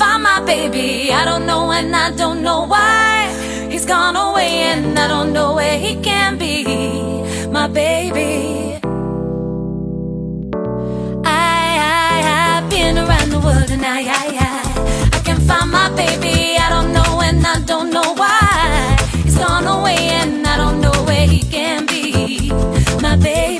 Find my baby. I don't know and I don't know why. He's gone away and I don't know where he can be. My baby. I, I, I've been around the world and I, I, I, I can't find my baby. I don't know and I don't know why. He's gone away and I don't know where he can be. My baby,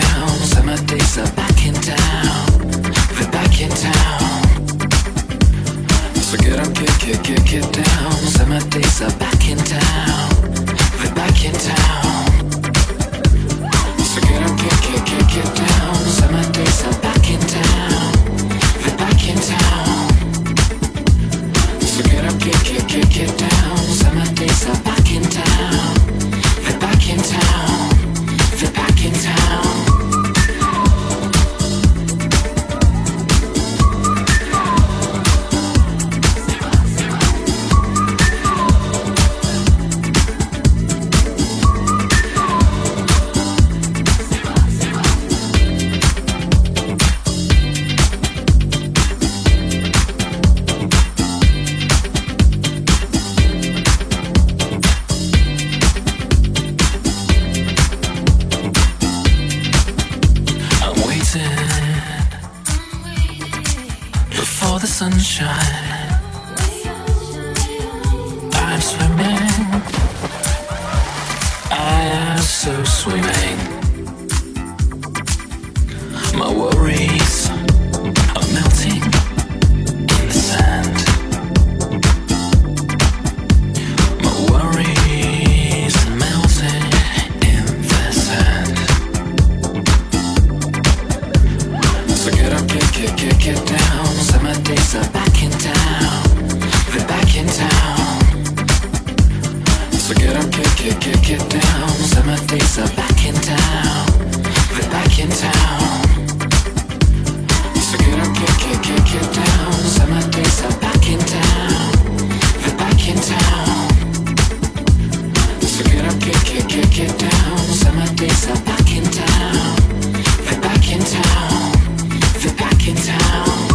get, get, down. Summer days are back in town. They're back in town. So down. Summer days are back in town. They're back in town. So down. Summer days are back in town. They're back in town. So get down. Summer days are back in town. They're back in town in town.